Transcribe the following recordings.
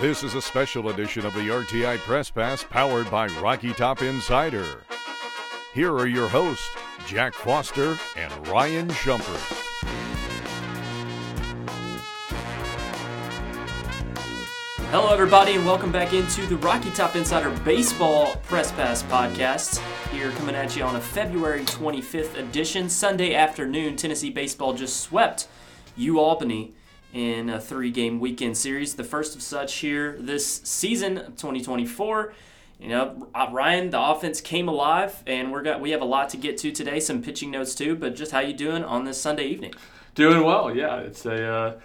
This is a special edition of the RTI Press Pass powered by Rocky Top Insider. Here are your hosts, Jack Foster and Ryan Schumpert. Hello, everybody, and welcome back into the Rocky Top Insider Baseball Press Pass podcast. Here, coming at you on a February 25th edition, Sunday afternoon. Tennessee baseball just swept U Albany in a three-game weekend series, the first of such here this season, 2024. You know, uh, Ryan, the offense came alive, and we're got we have a lot to get to today. Some pitching notes too, but just how you doing on this Sunday evening? Doing well, yeah. It's a uh,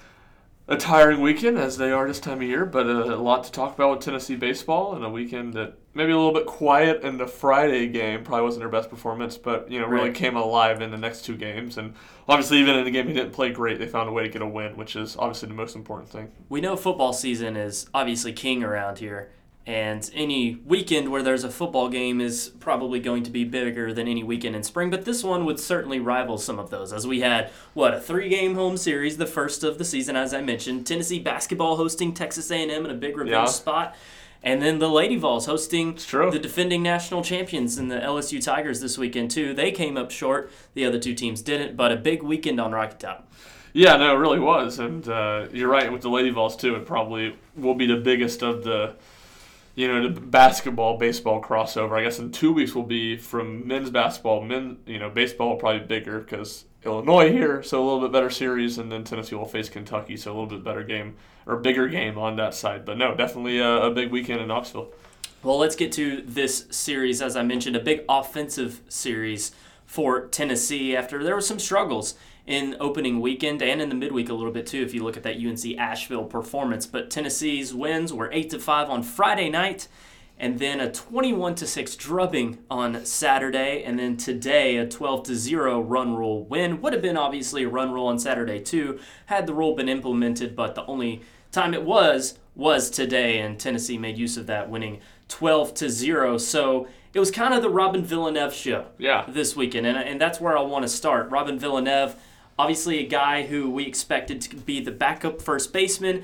a tiring weekend as they are this time of year, but a, a, lot to talk about with Tennessee baseball and a weekend that maybe a little bit quiet in the Friday game probably wasn't their best performance, but you know really right. came alive in the next two games and obviously even in the game he didn't play great, they found a way to get a win, which is obviously the most important thing. We know football season is obviously king around here. And any weekend where there's a football game is probably going to be bigger than any weekend in spring, but this one would certainly rival some of those. As we had, what, a three game home series, the first of the season, as I mentioned. Tennessee basketball hosting Texas A&M in a big revenge yeah. spot. And then the Lady Vols hosting the defending national champions and the LSU Tigers this weekend, too. They came up short. The other two teams didn't, but a big weekend on Rocky Top. Yeah, no, it really was. And uh, you're right with the Lady Vols, too. It probably will be the biggest of the you know, the basketball baseball crossover. I guess in two weeks will be from men's basketball. Men, you know, baseball will probably be bigger because Illinois here, so a little bit better series, and then Tennessee will face Kentucky, so a little bit better game or bigger game on that side. But no, definitely a, a big weekend in Knoxville. Well, let's get to this series. As I mentioned, a big offensive series for Tennessee after there were some struggles in opening weekend and in the midweek a little bit too if you look at that UNC Asheville performance. But Tennessee's wins were 8 to 5 on Friday night and then a 21 to 6 drubbing on Saturday and then today a 12 to 0 run rule win. Would have been obviously a run rule on Saturday too had the rule been implemented, but the only time it was was today and Tennessee made use of that winning 12 to 0. So it was kind of the Robin Villeneuve show yeah. this weekend and, and that's where I want to start. Robin Villeneuve obviously a guy who we expected to be the backup first baseman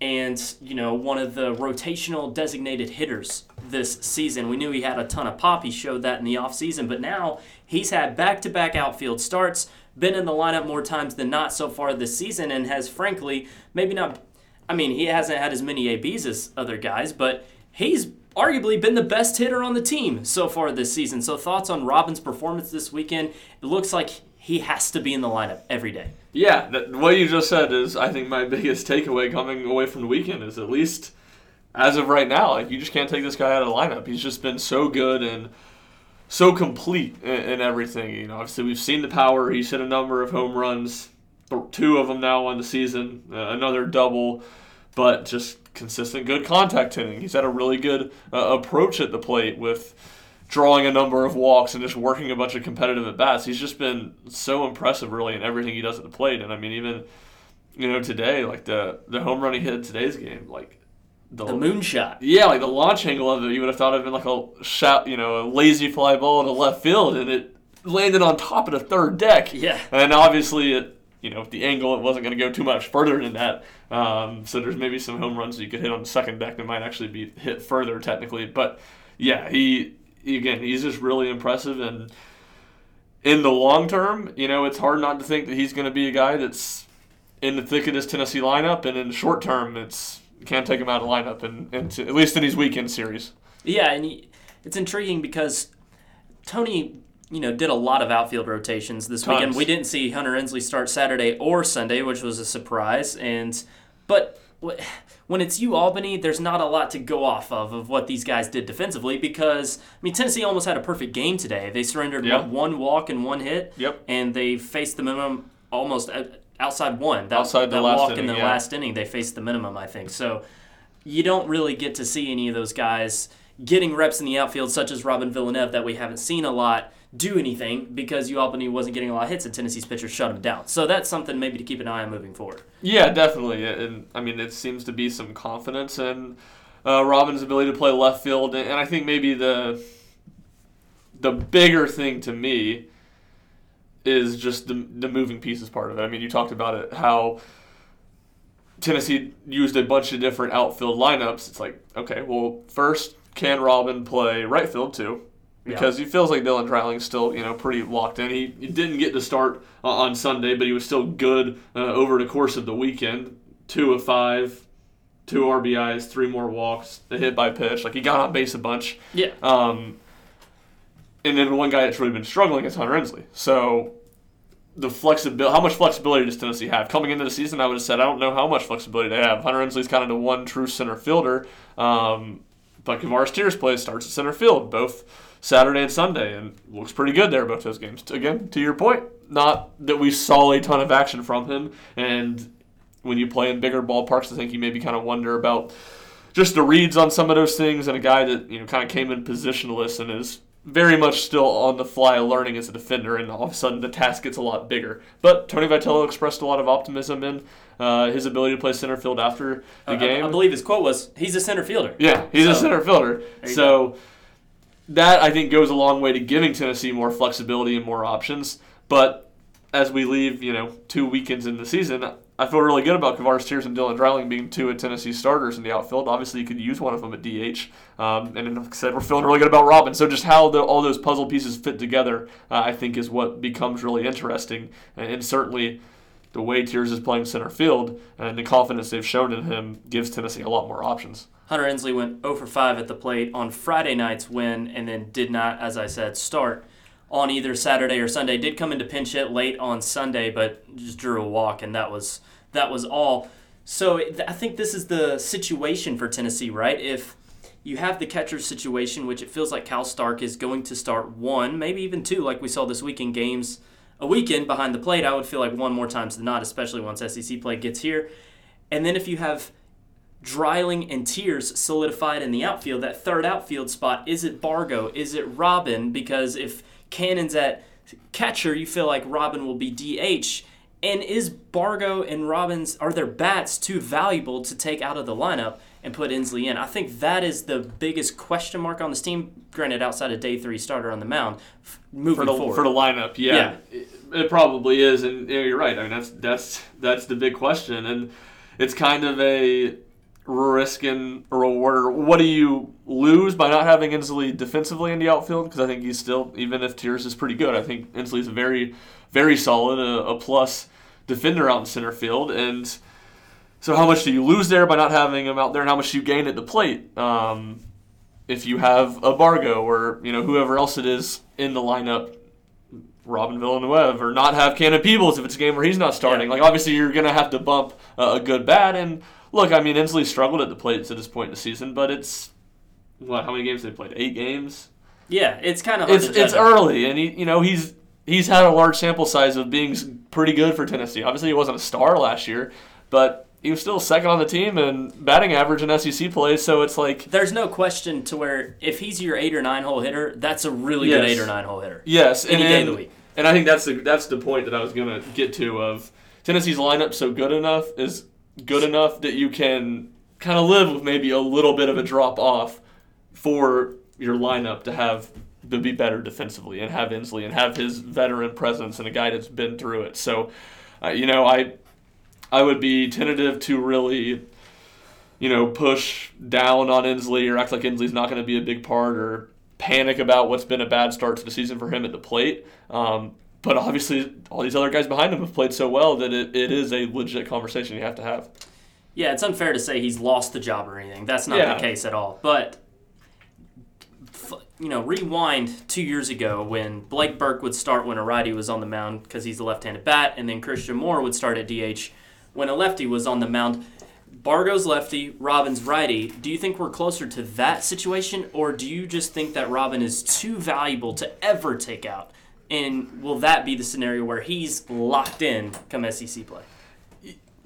and you know one of the rotational designated hitters this season. We knew he had a ton of pop. He showed that in the offseason, but now he's had back-to-back outfield starts, been in the lineup more times than not so far this season and has frankly maybe not I mean, he hasn't had as many ABs as other guys, but he's arguably been the best hitter on the team so far this season. So thoughts on Robin's performance this weekend? It looks like he has to be in the lineup every day. Yeah, what you just said is, I think, my biggest takeaway coming away from the weekend is at least as of right now, like you just can't take this guy out of the lineup. He's just been so good and so complete in, in everything. You know, obviously we've seen the power. He's hit a number of home runs, two of them now on the season, uh, another double, but just consistent good contact hitting. He's had a really good uh, approach at the plate with drawing a number of walks and just working a bunch of competitive at bats. He's just been so impressive, really, in everything he does at the plate. And I mean, even you know today, like the the home run he hit today's game, like the, the moonshot. Yeah, like the launch angle of it, you would have thought it had been like a shot, you know, a lazy fly ball to left field, and it landed on top of the third deck. Yeah, and obviously it. You know, the angle, it wasn't going to go too much further than that. Um, so there's maybe some home runs you could hit on the second deck that might actually be hit further technically. But yeah, he again, he's just really impressive. And in the long term, you know, it's hard not to think that he's going to be a guy that's in the thick of this Tennessee lineup. And in the short term, it's can't take him out of the lineup, and, and at least in these weekend series. Yeah, and he, it's intriguing because Tony you know, did a lot of outfield rotations this Tons. weekend. We didn't see Hunter Ensley start Saturday or Sunday, which was a surprise. And but when it's you Albany, there's not a lot to go off of of what these guys did defensively because I mean Tennessee almost had a perfect game today. They surrendered yep. one walk and one hit. Yep. And they faced the minimum almost uh, outside one. That, outside the that last walk inning, in the yeah. last inning, they faced the minimum, I think. So you don't really get to see any of those guys getting reps in the outfield, such as Robin Villeneuve, that we haven't seen a lot do anything because U Albany wasn't getting a lot of hits and Tennessee's pitchers shut him down. So that's something maybe to keep an eye on moving forward. Yeah, definitely. And I mean, it seems to be some confidence in uh, Robin's ability to play left field, and I think maybe the the bigger thing to me is just the the moving pieces part of it. I mean, you talked about it how Tennessee used a bunch of different outfield lineups. It's like, okay, well, first, can Robin play right field too? Because he feels like Dylan Dreiling's still, you know, pretty locked in. He, he didn't get to start uh, on Sunday, but he was still good uh, over the course of the weekend. Two of five, two RBIs, three more walks, a hit by pitch. Like he got on base a bunch. Yeah. Um, and then one guy that's really been struggling is Hunter Ensley. So the flexibility, how much flexibility does Tennessee have? Coming into the season, I would have said I don't know how much flexibility they have. Hunter Ensley's kind of the one true center fielder, um, but Kavares Tears plays starts at center field both Saturday and Sunday, and looks pretty good there both those games. Again, to your point, not that we saw a ton of action from him, and when you play in bigger ballparks, I think you maybe kind of wonder about just the reads on some of those things, and a guy that you know kind of came in positionless and is very much still on the fly learning as a defender, and all of a sudden the task gets a lot bigger. But Tony Vitello expressed a lot of optimism in uh, his ability to play center field after the I- game. I, I believe his quote was, "He's a center fielder." Yeah, he's a center fielder. So that I think goes a long way to giving Tennessee more flexibility and more options. But as we leave, you know, two weekends in the season, I feel really good about Kavares Tears and Dylan Dreiling being two of Tennessee starters in the outfield. Obviously, you could use one of them at DH. Um, and like I said, we're feeling really good about Robin. So just how the, all those puzzle pieces fit together, uh, I think, is what becomes really interesting. And, and certainly the way Tears is playing center field and the confidence they've shown in him gives Tennessee a lot more options. Hunter Ensley went 0 for 5 at the plate on Friday night's win and then did not, as I said, start on either Saturday or Sunday. Did come into pinch hit late on Sunday, but just drew a walk, and that was that was all. So I think this is the situation for Tennessee, right? If you have the catcher situation, which it feels like Cal Stark is going to start one, maybe even two, like we saw this weekend games a weekend behind the plate. I would feel like one more times than not, especially once SEC play gets here. And then if you have Dreiling and Tears solidified in the outfield, that third outfield spot, is it Bargo? Is it Robin? Because if Cannon's at catcher, you feel like Robin will be DH. And is Bargo and Robbins, are their bats too valuable to take out of the lineup and put Ensley in? I think that is the biggest question mark on this team, granted, outside of day three starter on the mound, f- moving for the, forward. for the lineup. Yeah, It, it probably is, and yeah, you're right. I mean, that's that's that's the big question, and it's kind of a risk and reward. Or What do you lose by not having Ensley defensively in the outfield? Because I think he's still, even if Tears is pretty good, I think Ensley's a very, very solid, a, a plus defender out in center field, and so how much do you lose there by not having him out there, and how much do you gain at the plate? Um, if you have a Bargo or you know whoever else it is in the lineup, Robin Villeneuve, or not have Cannon Peebles if it's a game where he's not starting. Yeah. Like obviously you're gonna have to bump uh, a good bat. And look, I mean Ensley struggled at the plate to this point in the season, but it's what? How many games have they played? Eight games. yeah, it's kind of It's it's early, and he you know he's he's had a large sample size of being pretty good for Tennessee. Obviously he wasn't a star last year, but he was still second on the team and batting average in SEC play. So it's like There's no question to where if he's your eight or nine hole hitter, that's a really good eight or nine hole hitter. Yes, Any and, day of the week. And I think that's the that's the point that I was gonna get to of Tennessee's lineup so good enough is good enough that you can kind of live with maybe a little bit of a drop off for your lineup to have to be better defensively and have Ensley and have his veteran presence and a guy that's been through it. So, uh, you know, I I would be tentative to really you know, push down on Ensley or act like Ensley's not going to be a big part or panic about what's been a bad start to the season for him at the plate. Um, but obviously, all these other guys behind him have played so well that it, it is a legit conversation you have to have. Yeah, it's unfair to say he's lost the job or anything. That's not Yeah. the case at all. But you know, rewind two years ago when Blake Burke would start when a righty was on the mound because he's a left-handed bat, and then Christian Moore would start at DH when a lefty was on the mound. Bargo's lefty, Robin's righty. Do you think we're closer to that situation, or do you just think that Robin is too valuable to ever take out? And will that be the scenario where he's locked in come SEC play?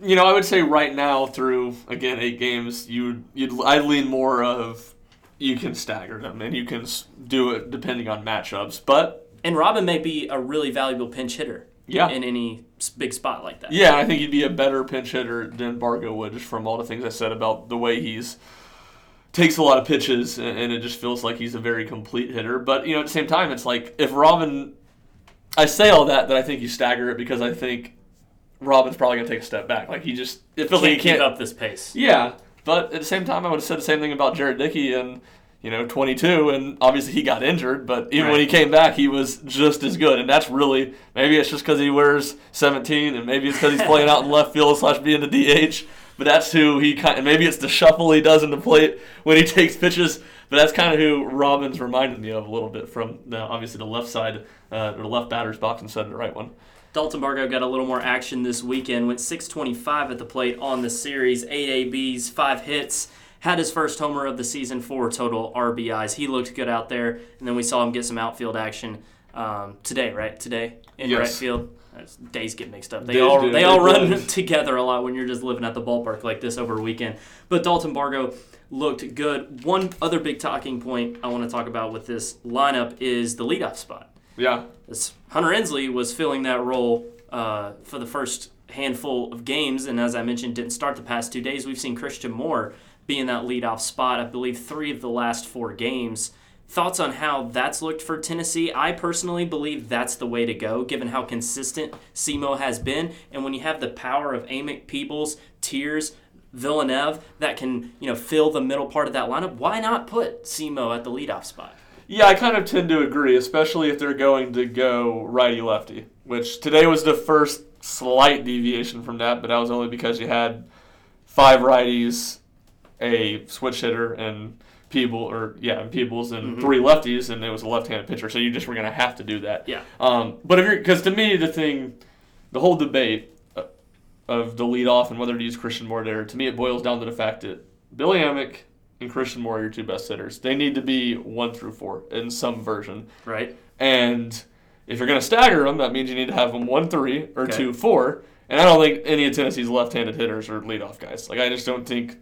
You know, I would say right now through again eight games, you you'd I lean more of you can stagger them and you can do it depending on matchups. But And Robin may be a really valuable pinch hitter Yeah. in any big spot like that. Yeah, I think he'd be a better pinch hitter than Bargo would, just from all the things I said about the way he's takes a lot of pitches, and it just feels like he's a very complete hitter. But you know, at the same time, it's like if Robin, I say all that but I think you stagger it because I think Robin's probably gonna take a step back. Like he just it feels Can't like he can't keep up this pace. Yeah, but at the same time, I would have said the same thing about Jared Dickey and you know 22, and obviously he got injured, but even when he came back, he was just as good. And that's really maybe it's just because he wears 17, and maybe it's because he's playing out in left field slash being the DH. But that's who he kind. of Maybe it's the shuffle he does in the plate when he takes pitches. But that's kind of who Robbins reminded me of a little bit from the, obviously the left side, uh, or the left batter's box instead of the right one. Dalton Bargo got a little more action this weekend. Went 625 at the plate on the series, eight ABs, five hits. Had his first homer of the season, four total RBIs. He looked good out there, and then we saw him get some outfield action um, today. Right today in Yes. right field. Days get mixed up. They Days all do, they they all run together a lot when you're just living at the ballpark like this over a weekend. But Dalton Bargo looked good. One other big talking point I want to talk about with this lineup is the leadoff spot. Yeah, Hunter Ensley was filling that role uh, for the first handful of games, and as I mentioned, didn't start the past two days. We've seen Christian Moore be in that leadoff spot, I believe, three of the last four games. Thoughts on how that's looked for Tennessee? I personally believe that's the way to go, given how consistent SEMO has been. And when you have the power of Amick, Peebles, Tears, Villeneuve that can, you know, fill the middle part of that lineup, why not put SEMO at the leadoff spot? Yeah, I kind of tend to agree, especially if they're going to go righty lefty, which today was the first slight deviation from that, but that was only because you had five righties, a switch hitter, and Peeble, or yeah, and Peebles, and three lefties, and it was a left-handed pitcher, so you just were going to have to do that. Yeah. Um, but if you're, because to me, the thing, the whole debate of the leadoff and whether to use Christian Moore there, to me, it boils down to the fact that Billy Amick and Christian Moore are your two best hitters. They need to be one through four in some version. Right? And if you're going to stagger them, that means you need to have them one three or Okay. two four. And I don't think any of Tennessee's left-handed hitters are leadoff guys. Like I just don't think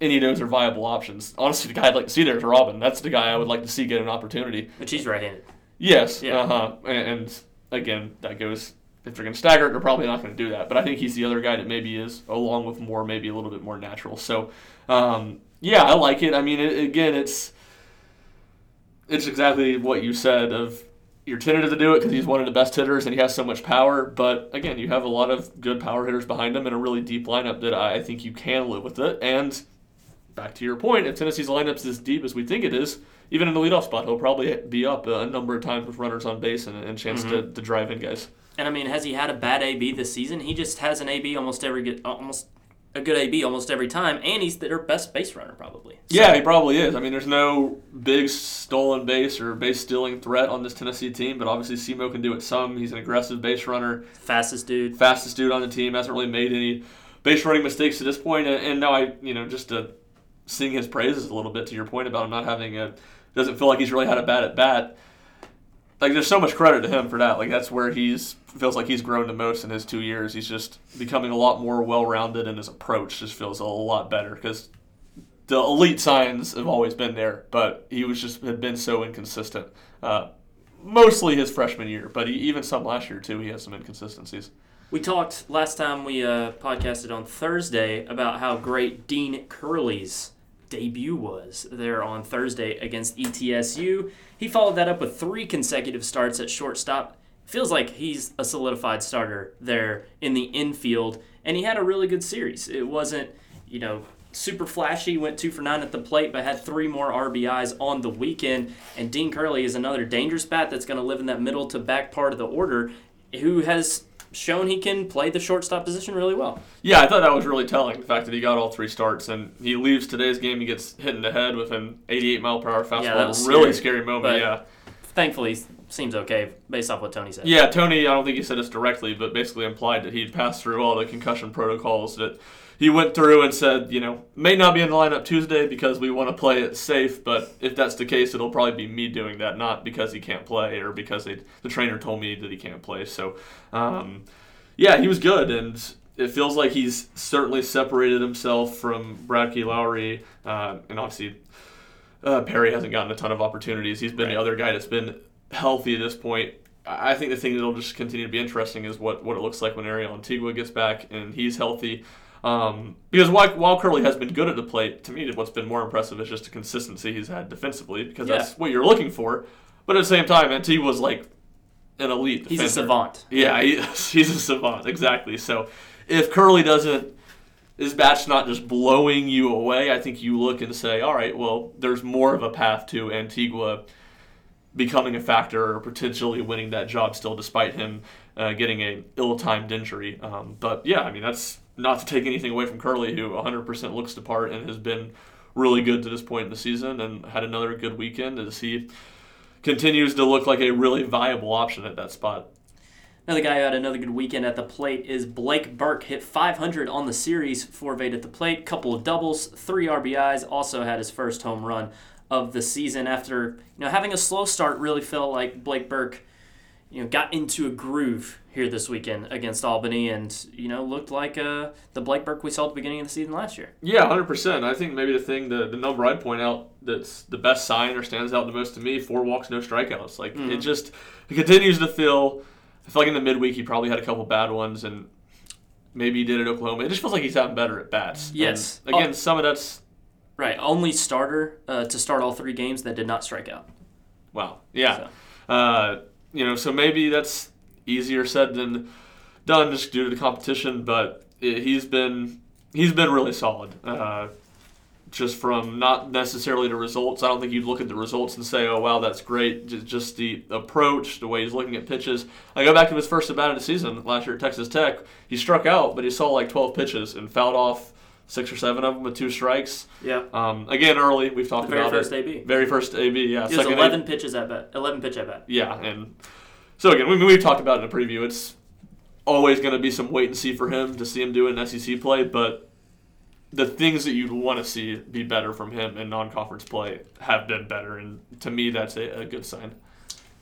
any of those are viable options. Honestly, the guy I'd like to see there is Robin. That's the guy I would like to see get an opportunity. But she's right handed. Yes. Yeah. Uh huh. And, and again, that goes. If they're going to stagger it, they're probably not going to do that. But I think he's the other guy that maybe is, along with Moore, maybe a little bit more natural. So, um, yeah, I like it. I mean, it, again, it's it's exactly what you said. Of you're tentative to do it because he's one of the best hitters and he has so much power. But again, you have a lot of good power hitters behind him and a really deep lineup that I think you can live with it. And back to your point, if Tennessee's lineup's as deep as we think it is, even in the leadoff spot, he'll probably be up a number of times with runners on base and a chance to, to drive in guys. And I mean, has he had a bad AB this season? He just has an AB almost every good, almost a good AB almost every time, and he's their best base runner probably. So- Yeah, he probably is. I mean, there's no big stolen base or base stealing threat on this Tennessee team, but obviously Simo can do it some. He's an aggressive base runner, fastest dude. fastest dude on the team. Hasn't really made any base running mistakes to this point. And, and now I, you know, just to sing his praises a little bit to your point about him not having a doesn't feel like he's really had a bad at bat. Like there's so much credit to him for that. Like that's where he's feels like he's grown the most in his two years. He's just becoming a lot more well-rounded, and his approach just feels a lot better because the elite signs have always been there, but he was just had been so inconsistent. Uh, mostly his freshman year, but he, even some last year too. He has some inconsistencies. We talked last time we uh, podcasted on Thursday about how great Dean Curley's debut was there on Thursday against ETSU. He followed that up with three consecutive starts at shortstop. Feels like he's a solidified starter there in the infield, and he had a really good series. It wasn't, you know, super flashy, went two for nine at the plate, but had three more RBIs on the weekend. And Dean Curley is another dangerous bat that's going to live in that middle to back part of the order, who has shown he can play the shortstop position really well. Yeah, I thought that was really telling. The fact that he got all three starts and he leaves today's game, he gets hit in the head with an 88 mile per hour fastball. Yeah, that was really scary, scary moment. but- yeah, Thankfully, seems okay based off what Tony said. yeah. Tony, I don't think he said this directly, but basically implied that he'd passed through all the concussion protocols that he went through and said, you know, may not be in the lineup Tuesday because we want to play it safe. But if that's the case, it'll probably be me doing that, not because he can't play or because they, the trainer told me that he can't play. So, um, yeah, he was good, and it feels like he's certainly separated himself from Bradke Lohry, uh, and obviously uh, Perry hasn't gotten a ton of opportunities. He's been the other guy that's been healthy at this point. I think the thing that'll just continue to be interesting is what, what it looks like when Ariel Antigua gets back and he's healthy. Um, because while, while Curley has been good at the plate, to me, what's been more impressive is just the consistency he's had defensively because Yeah. that's what you're looking for. But at the same time, Antigua was like an elite defender. He's a savant. Yeah, he, he's a savant, exactly. So if Curley doesn't, his bat's not just blowing you away, I think you look and say, all right, well, there's more of a path to Antigua becoming a factor or potentially winning that job still, despite him uh, getting a ill-timed injury. Um, but yeah, I mean, that's not to take anything away from Curley, who 100% looks the part and has been really good to this point in the season and had another good weekend as he continues to look like a really viable option at that spot. Another guy who had another good weekend at the plate is Blake Burke. Hit 500 on the series for Vade at the plate, couple of doubles, three RBIs. Also had his first home run of the season after you know having a slow start. Really felt like Blake Burke, you know, got into a groove here this weekend against Albany, and you know looked like uh, the Blake Burke we saw at the beginning of the season last year. Yeah, hundred percent. I think maybe the thing, the, the number I'd point out that's the best sign or stands out the most to me: four walks, no strikeouts. Like Mm-hmm. it just it continues to feel. I feel like in the midweek he probably had a couple bad ones, and maybe he did at Oklahoma. It just feels like he's having better at bats. And Yes. again, Oh. some of that's Right, only starter uh, to start all three games that did not strike out. Wow. Yeah. Uh, you know, so maybe that's easier said than done just due to the competition, but it, he's been he's been really solid. Uh, just from not necessarily the results. I don't think you'd look at the results and say, "Oh, wow, that's great." Just, just the approach, the way he's looking at pitches. I go back to his first at bat of the season last year at Texas Tech. He struck out, but he saw like 12 pitches and fouled off six or seven of them with two strikes. Yeah. Um, again, early we've talked The very about first it. AB. Very first AB, yeah. It Second A- 11 pitches at bat. 11 pitch at bat. yeah, and so again, we, we've talked about it in a preview. It's always going to be some wait and see for him to see him do an SEC play, but the things that you'd want to see be better from him in non-conference play have been better, and to me, that's a, a good sign.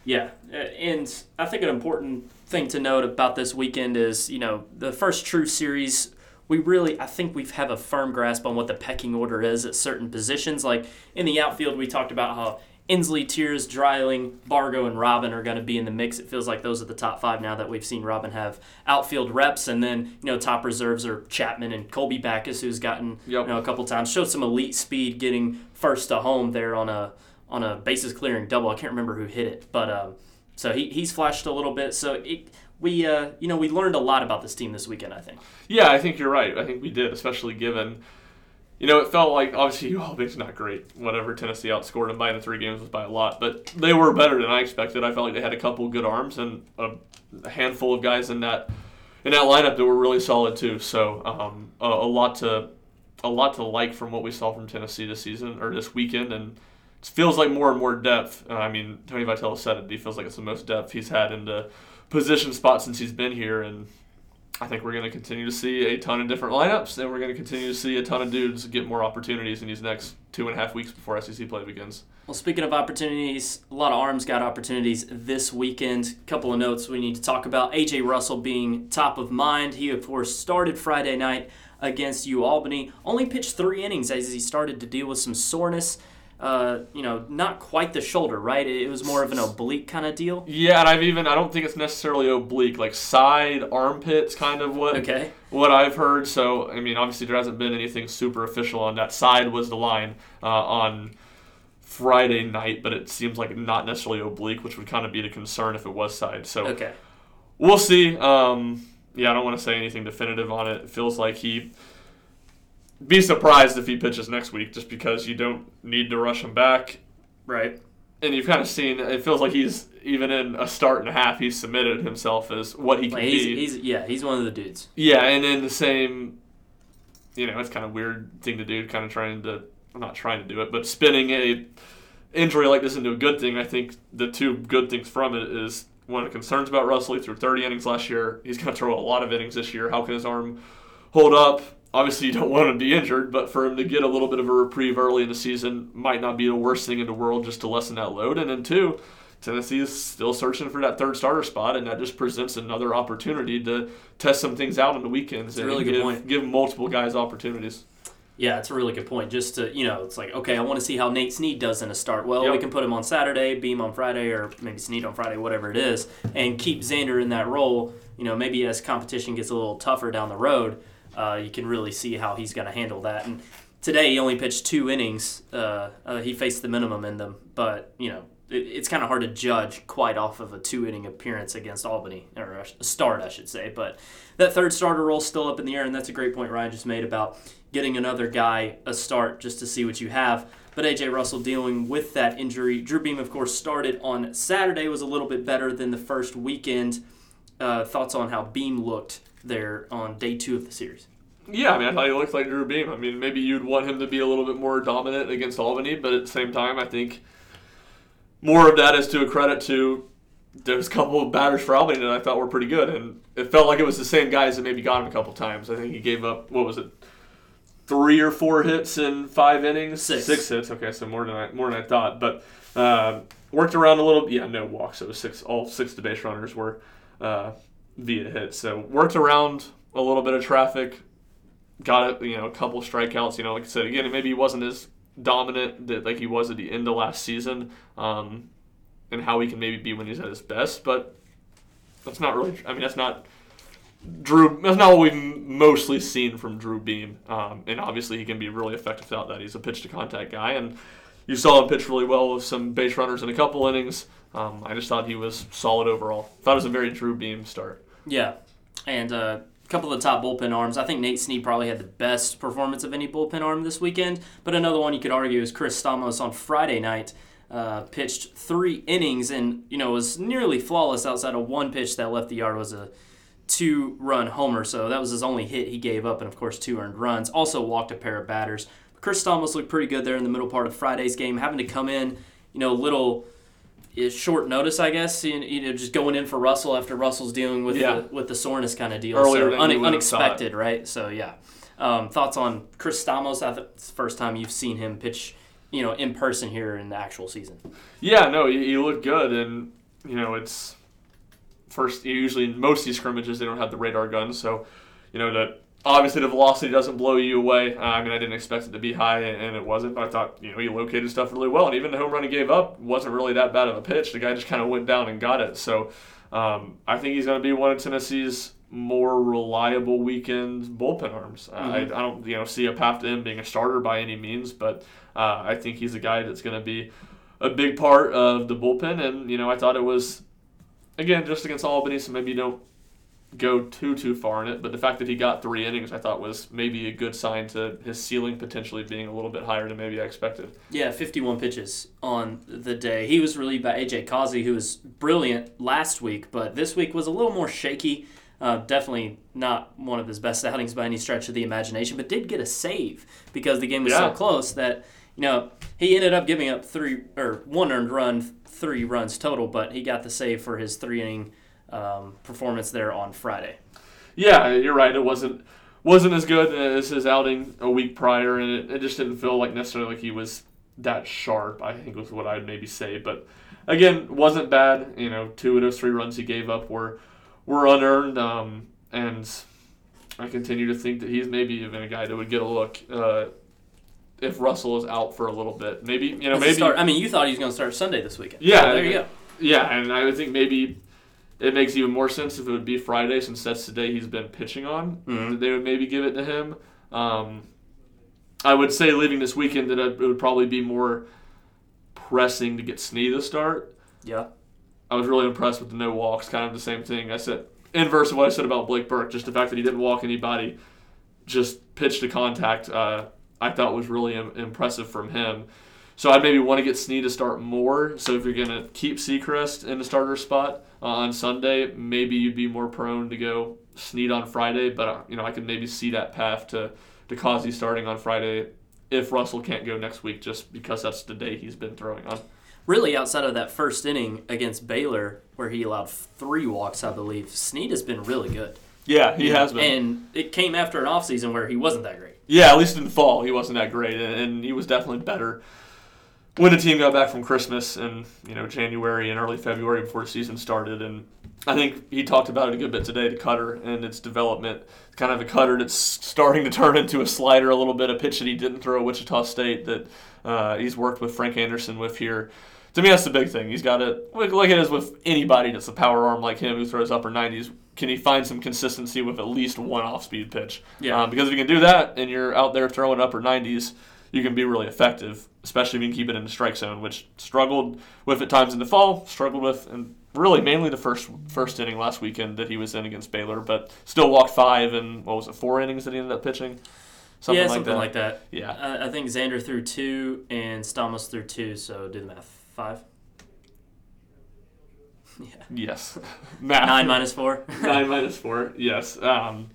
Yeah, and I think an important thing to note about this weekend is, you know, the first true series. We really, I think we have a firm grasp on what the pecking order is at certain positions. Like in the outfield, we talked about how Ensley, Tears, Dreiling, Bargo, and Robin are going to be in the mix. It feels like those are the top five now that we've seen Robin have outfield reps. And then, you know, top reserves are Chapman and Colby Backus, who's gotten, you know, a couple times, showed some elite speed getting first to home there on a on a bases clearing double. I can't remember who hit it, but um, so he, he's flashed a little bit. So it, we uh, you know we learned a lot about this team this weekend. I think. Yeah, I think you're right. I think we did, especially given, you know, it felt like obviously UAlbany's not great. Whatever Tennessee outscored them by in the three games was by a lot, but they were better than I expected. I felt like they had a couple good arms and a, a handful of guys in that in that lineup that were really solid too. So um, a, a lot to a lot to like from what we saw from Tennessee this season or this weekend, and it feels like more and more depth. Uh, I mean, Tony Vitello said it. He feels like it's the most depth he's had in the position spot since he's been here, and I think we're going to continue to see a ton of different lineups, and we're going to continue to see a ton of dudes get more opportunities in these next two and a half weeks before SEC play begins. Well, speaking of opportunities, a lot of arms got opportunities this weekend. couple of notes we need to talk about. AJ Russell being top of mind. He, of course, started Friday night against U Albany. Only pitched three innings as he started to deal with some soreness. Uh, you know, not quite the shoulder, right? It was more of an oblique kind of deal. Yeah, and I've even I don't think it's necessarily oblique, like side armpits, kind of what Okay. what I've heard. So I mean, obviously there hasn't been anything super official on that side. Was the line uh, on Friday night, but it seems like not necessarily oblique, which would kind of be the concern if it was side. So Okay. we'll see. Um, yeah, I don't want to say anything definitive on it. It feels like he be surprised if he pitches next week, just because you don't need to rush him back. Right. And you've kind of seen. It feels like he's even in a start and a half. He's submitted himself as what he can Like, he's, be. he's yeah, he's one of the dudes. Yeah, and then the same, you know, it's kind of weird thing to do, kind of trying to, I'm not trying to do it, but spinning a injury like this into a good thing. I think the two good things from it is one of the concerns about Russell. He threw 30 innings last year. He's going to throw a lot of innings this year. How can his arm hold up? Obviously, you don't want him to be injured, but for him to get a little bit of a reprieve early in the season might not be the worst thing in the world just to lessen that load. And then, two, Tennessee is still searching for that third starter spot, and that just presents another opportunity to test some things out on the weekends and really give, give multiple guys opportunities. Yeah, it's a really good point. Just to, you know, it's like, okay, I want to see how Nate Snead does in a start. Well, Yep. we can put him on Saturday, Beam on Friday, or maybe Snead on Friday, whatever it is, and keep Zander in that role. You know, maybe as competition gets a little tougher down the road, uh, you can really see how he's going to handle that. And today he only pitched two innings. Uh, uh, he faced the minimum in them, but, you know, it, it's kind of hard to judge quite off of a two inning appearance against Albany, or a start, I should say. But that third starter role still up in the air, and that's a great point Ryan just made about getting another guy a start just to see what you have. But AJ Russell dealing with that injury. Drew Beam, of course, started on Saturday, was a little bit better than the first weekend. Uh, thoughts on how Beam looked there on day two of the series? Yeah, I mean, I thought he looked like Drew Beam. I mean, maybe you'd want him to be a little bit more dominant against Albany, but at the same time, I think more of that is to a credit to there's a couple of batters for Albany that I thought were pretty good, and it felt like it was the same guys that maybe got him a couple times. I think he gave up what was it, three or four hits in five innings, Six. six hits. Okay, so more than I more than I thought, but uh, worked around a little. Yeah, no walks. It was six. All six of the base runners were uh, via hits. So worked around a little bit of traffic. Got it. You know, a couple strikeouts. You know, like I said again, maybe he wasn't as dominant that like he was at the end of last season, um, and how he can maybe be when he's at his best. But that's not really. I mean, that's not Drew. That's not what we've mostly seen from Drew Beam. Um, and obviously, he can be really effective without that. He's a pitch to contact guy, and you saw him pitch really well with some base runners in a couple innings. Um, I just thought he was solid overall. Thought it was a very Drew Beam start. Yeah, and uh, a couple of the top bullpen arms. I think Nate Snead probably had the best performance of any bullpen arm this weekend. But another one you could argue is Chris Stamos on Friday night. Uh, pitched three innings and you know was nearly flawless outside of one pitch that left the yard was a two run homer so that was his only hit he gave up and of course two earned runs also walked a pair of batters chris Stamos looked pretty good there in the middle part of friday's game having to come in you know a little is short notice, I guess. You you know, just going in for Russell after Russell's dealing with Yeah. the, with the soreness kind of deal. Earlier so than une- you have unexpected, right? So yeah. Um, thoughts on Chris Stamos? The first time you've seen him pitch, you know, in person here in the actual season. Yeah, no, he, he looked good, and you know it's first. Usually, in most of these scrimmages, they don't have the radar guns, so you know that obviously the velocity doesn't blow you away. Uh, I mean, I didn't expect it to be high, and it wasn't. But I thought you know he located stuff really well, and even the home run he gave up wasn't really that bad of a pitch. The guy just kind of went down and got it. So um, I think he's going to be one of Tennessee's more reliable weekend bullpen arms. Uh, I, I don't you know see a path to him being a starter by any means, but uh, I think he's a guy that's going to be a big part of the bullpen. And you know I thought it was again just against Albany, so maybe you don't go too too far in it. But the fact that he got three innings, I thought was maybe a good sign to his ceiling potentially being a little bit higher than maybe I expected. Yeah, 51 pitches on the day. He was relieved by AJ Causey, who was brilliant last week, but this week was a little more shaky. Uh, definitely not one of his best outings by any stretch of the imagination, but did get a save because the game was so close that you know he ended up giving up three or one earned run, three runs total, but he got the save for his three inning um, performance there on Friday. Yeah, you're right. It wasn't wasn't as good as his outing a week prior, and it, it just didn't feel like necessarily like he was that sharp. I think was what I'd maybe say, but again, wasn't bad. You know, two of those three runs he gave up were were unearned, um, and I continue to think that he's maybe even a guy that would get a look. Uh, if Russell is out for a little bit, maybe you know maybe start- I mean, you thought he was going to start Sunday this weekend. Yeah, So there you go. Yeah, and I would think maybe it makes even more sense if it would be Friday since that's the day he's been pitching on. Mhm. They would maybe give it to him. Um, I would say leaving this weekend that it would probably be more pressing to get Snee to start. Yeah. I was really impressed with the no walks, kind of the same thing. I said inverse of what I said about Blake Burke, just the fact that he didn't walk anybody, just pitch to contact. Uh, I thought was really Im- impressive from him. So I'd maybe want to get Snee to start more. So if you're gonna keep Sechrist in the starter spot uh, on Sunday, maybe you'd be more prone to go Snead on Friday. But uh, you know I could maybe see that path to to Causey starting on Friday if Russell can't go next week, just because that's the day he's been throwing on. really outside of that first inning against Baylor, where he allowed three walks, I believe, Snead has been really good. Yeah, he has been. And it came after an offseason where he wasn't that great. Yeah, at least in the fall, he wasn't that great, and, and he was definitely better when the team got back from Christmas and you know January and early February before the season started. And I think he talked about it a good bit today. The cutter and its development, kind of a cutter that's starting to turn into a slider a little bit. A pitch that he didn't throw at Wichita State that uh, he's worked with Frank Anderson with here. To me, that's the big thing. He's got it like, like it is with anybody that's a power arm like him who throws upper 90s. Can he find some consistency with at least one off-speed pitch? Yeah. Um, because if you can do that and you're out there throwing upper 90s, you can be really effective, especially if you can keep it in the strike zone, which struggled with at times in the fall, struggled with, and really mainly the first first inning last weekend that he was in against Baylor, but still walked five and what was it, four innings that he ended up pitching? Something yeah, like something that. like that. Yeah. Uh, I think Zander threw two and Stamos threw two, so do the math. Five. Yeah. Yes. Math. Nine minus four. Nine minus four. Yes. Um,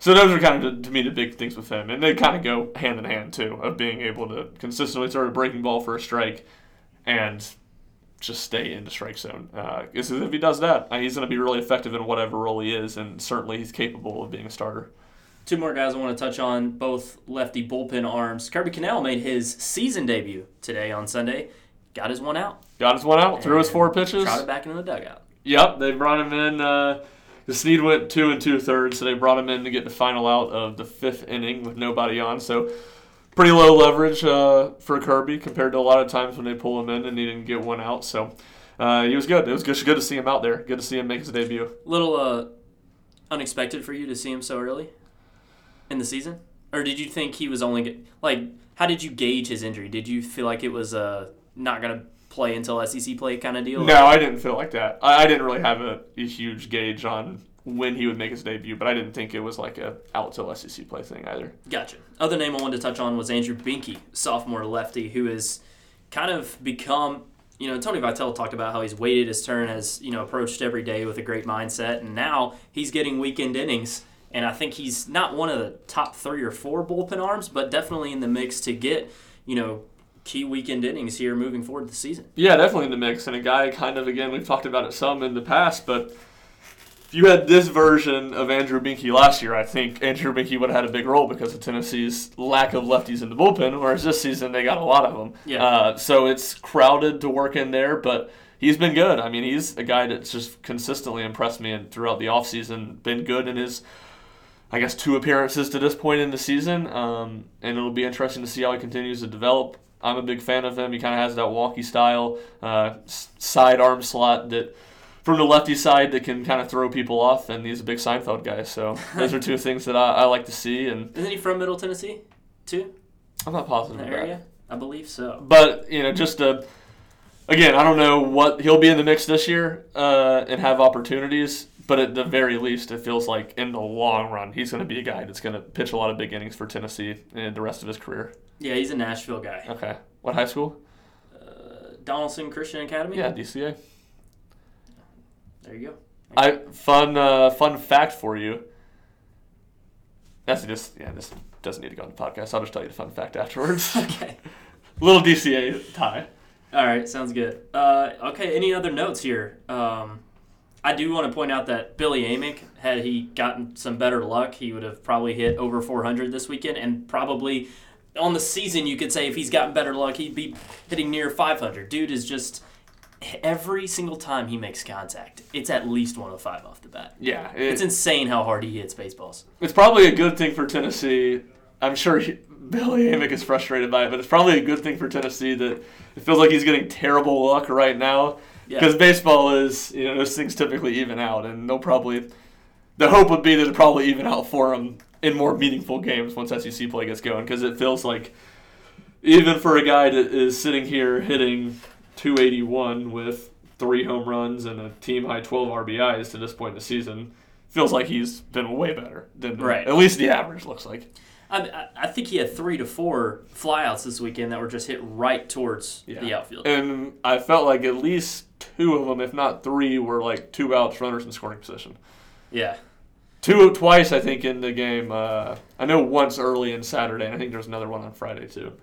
so those are kind of to me the big things with him, and they kind of go hand in hand too of being able to consistently throw a breaking ball for a strike, and just stay in the strike zone. Because uh, if he does that, uh, he's going to be really effective in whatever role he is, and certainly he's capable of being a starter. Two more guys I want to touch on, both lefty bullpen arms. Kirby Connell made his season debut today on Sunday. Got his one out. Got his one out. Threw his four pitches. Trotted back into the dugout. Yep, they brought him in. Uh, the Snead went two and two thirds, so they brought him in to get the final out of the fifth inning with nobody on. So pretty low leverage uh, for Kirby compared to a lot of times when they pull him in and he didn't get one out. So uh, he was good. It was good, good to see him out there. Good to see him make his debut. Little uh, unexpected for you to see him so early in the season, or did you think he was only like? How did you gauge his injury? Did you feel like it was uh, not gonna play until SEC play kind of deal? No, I didn't feel like that. I, I didn't really have a, a, huge gauge on when he would make his debut, but I didn't think it was like a out till SEC play thing either. Gotcha. Other name I wanted to touch on was Andrew Behnke, sophomore lefty, who has kind of become. You know, Tony Vitello talked about how he's waited his turn, has you know approached every day with a great mindset, and now he's getting weekend innings. And I think he's not one of the top three or four bullpen arms, but definitely in the mix to get you know key weekend innings here moving forward the season. Yeah, definitely in the mix. And a guy kind of, again, we've talked about it some in the past, but if you had this version of Andrew Behnke last year, I think Andrew Behnke would have had a big role because of Tennessee's lack of lefties in the bullpen, whereas this season they got a lot of them. Yeah. Uh, so it's crowded to work in there, but he's been good. I mean, he's a guy that's just consistently impressed me and throughout the offseason, been good in his – I guess two appearances to this point in the season, um, and it'll be interesting to see how he continues to develop. I'm a big fan of him. He kind of has that walkie style uh, side arm slot that from the lefty side that can kind of throw people off, and he's a big Seinfeld guy. So those are two things that I, I, like to see. And isn't he from Middle Tennessee too? I'm not positive. The area, I believe so. But you know, just a again, I don't know what he'll be in the mix this year uh, and have opportunities. But at the very least, it feels like in the long run, he's going to be a guy that's going to pitch a lot of big innings for Tennessee in the rest of his career. Yeah, he's a Nashville guy. Okay. What high school? Uh, Donaldson Christian Academy. Yeah, DCA. There you go. I fun uh, fun fact for you. That's just yeah. This doesn't need to go on the podcast. I'll just tell you the fun fact afterwards. okay. Little DCA tie. All right, sounds good. Uh, okay, any other notes here? Um, I do want to point out that Billy Amick, had he gotten some better luck, he would have probably hit over 400 this weekend, and probably on the season, you could say if he's gotten better luck, he'd be hitting near 500. Dude is just every single time he makes contact, it's at least 105 off the bat. Yeah, it, it's insane how hard he hits baseballs. It's probably a good thing for Tennessee. I'm sure he, Billy Amick is frustrated by it, but it's probably a good thing for Tennessee that it feels like he's getting terrible luck right now because yeah. baseball is, you know, those things typically even out, and they'll probably. The hope would be that it probably even out for them in more meaningful games once SEC play gets going, because it feels like even for a guy that is sitting here hitting 281 with three home runs and a team high 12 RBIs to this point in the season, feels like he's been way better than right. at least the average looks like. I, I think he had three to four flyouts this weekend that were just hit right towards yeah. the outfield. And I felt like at least two of them, if not three, were like two outs, runners in scoring position. Yeah. Two twice, I think, in the game. Uh, I know once early in Saturday, and I think there's another one on Friday too.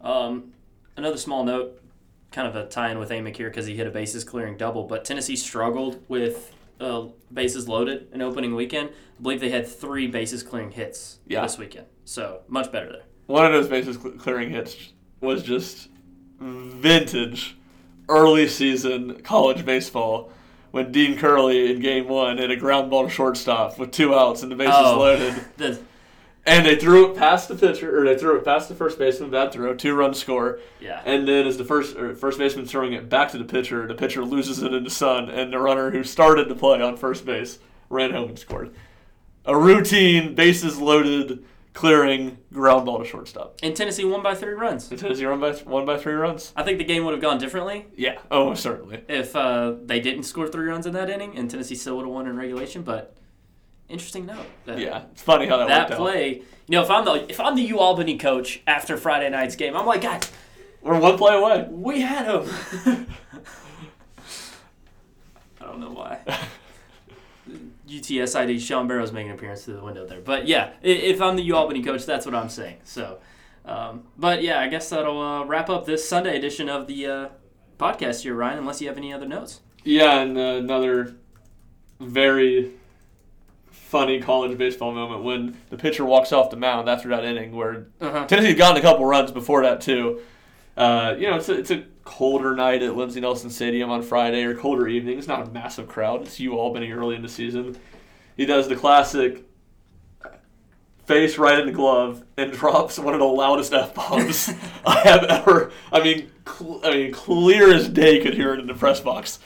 Um, another small note, kind of a tie-in with Amick here because he hit a bases clearing double, but Tennessee struggled with uh, bases loaded in opening weekend. I believe they had three bases clearing hits yeah. this weekend, so much better there. One of those bases clearing hits was just vintage early season college baseball when Dean Curley in game one hit a ground ball to shortstop with two outs and the bases oh, loaded. The, and they threw it past the pitcher, or they threw it past the first baseman, bad throw, two run score. Yeah. And then as the first first baseman throwing it back to the pitcher, the pitcher loses it in the sun, and the runner who started to play on first base ran home and scored. A routine, bases loaded clearing ground ball to shortstop. And Tennessee won by three runs. And Tennessee run by won by three runs. I think the game would have gone differently Yeah. Oh, certainly. if uh, they didn't score three runs in that inning, and Tennessee still would have won in regulation. But interesting note. That, Yeah. It's funny how that, That play, you know, if I'm the if I'm the U Albany coach after Friday night's game, I'm like, God. We're one play away. we had him. I don't know why. UTSID Sean Barrows making an appearance through the window there, but yeah, if I'm the U Albany coach, that's what I'm saying. So, um, but yeah, I guess that'll uh, wrap up this Sunday edition of the uh, podcast here, Ryan. Unless you have any other notes. Yeah, and uh, another very funny college baseball moment when the pitcher walks off the mound after that inning where Uh-huh. Tennessee had gotten a couple runs before that too. Uh, you know, it's a, it's a colder night at Lindsey Nelson Stadium on Friday or colder evening. It's not a massive crowd. It's U Albany early in the season. He does the classic face right in the glove and drops one of the loudest f bombs I have ever. I mean, cl- I mean, clear as day could hear it in the press box.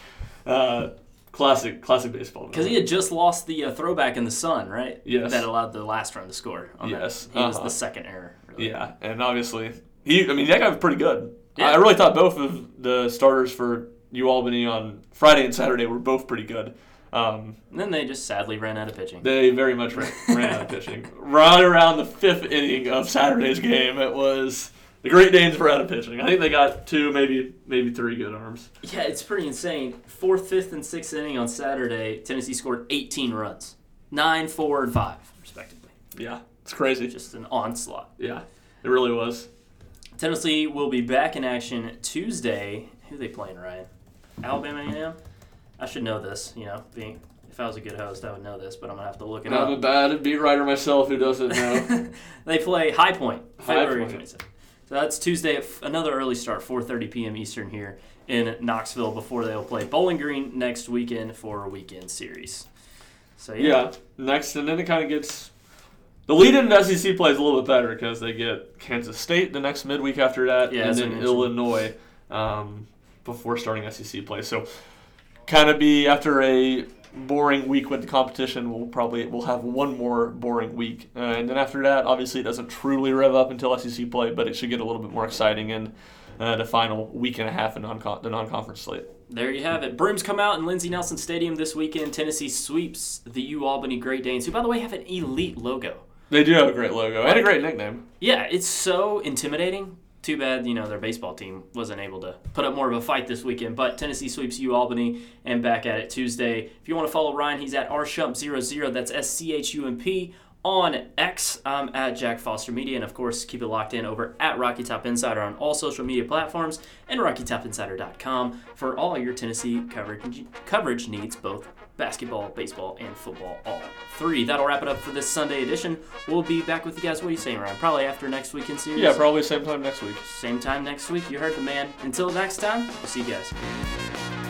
Uh, classic, classic baseball. Because he had just lost the uh, throwback in the sun, right? Yes. That allowed the last run to score. On that. Yes, He was uh-huh. the second error. Really. Yeah, and obviously he. I mean, that guy was pretty good. Yeah. I really thought both of the starters for U Albany on Friday and Saturday were both pretty good. Um, And then they just sadly ran out of pitching. they very much ran, ran out of pitching. Right around the fifth inning of Saturday's game, it was the Great Danes were out of pitching. I think they got two, maybe maybe three good arms. Yeah, it's pretty insane. Fourth, fifth, and sixth inning on Saturday, Tennessee scored 18 runs. Nine, four, and five, respectively. Yeah, it's crazy. Just an onslaught. Yeah, it really was. Tennessee will be back in action Tuesday. Who they playing, Ryan? Alabama A&M? I should know this, you know, being if I was a good host, I would know this, but I'm gonna have to look it up. I'm a bad beat writer myself who doesn't know. they play High Point, February Point. 27th. So that's Tuesday, f- another early start, 4:30 p.m. Eastern here in Knoxville before they'll play Bowling Green next weekend for a weekend series. So yeah, Yeah. Next, and then it kind of gets the lead in SEC plays a little bit better because they get Kansas State the next midweek after that, Yeah, and then. Illinois um, before starting SEC play. So, kind of be after a boring week with the competition, we'll probably we'll have one more boring week, uh, and then after that, obviously, it doesn't truly rev up until SEC play, but it should get a little bit more exciting in uh, the final week and a half in non the non-conference slate. There you have it. Brooms come out in Lindsey Nelson Stadium this weekend. Tennessee sweeps the U Albany Great Danes, who, by the way, have an elite logo. They do have a great logo and a great nickname. Yeah, it's so intimidating. Too bad, you know, their baseball team wasn't able to put up more of a fight this weekend. But Tennessee sweeps U Albany and back at it Tuesday. If you want to follow Ryan, he's at rschump00. That's S C H U M P on X. I'm at Jack Foster Media. And of course, keep it locked in over at Rocky Top Insider on all social media platforms and RockyTopInsider.com for all your Tennessee coverage, coverage needs, both basketball, baseball, and football, all three. That'll wrap it up for this Sunday edition. We'll be back with you guys. What are you saying, Ryan? Probably after next weekend series? Yeah, probably same time next week. Same time next week. You heard the man. Until next time, we'll see you guys.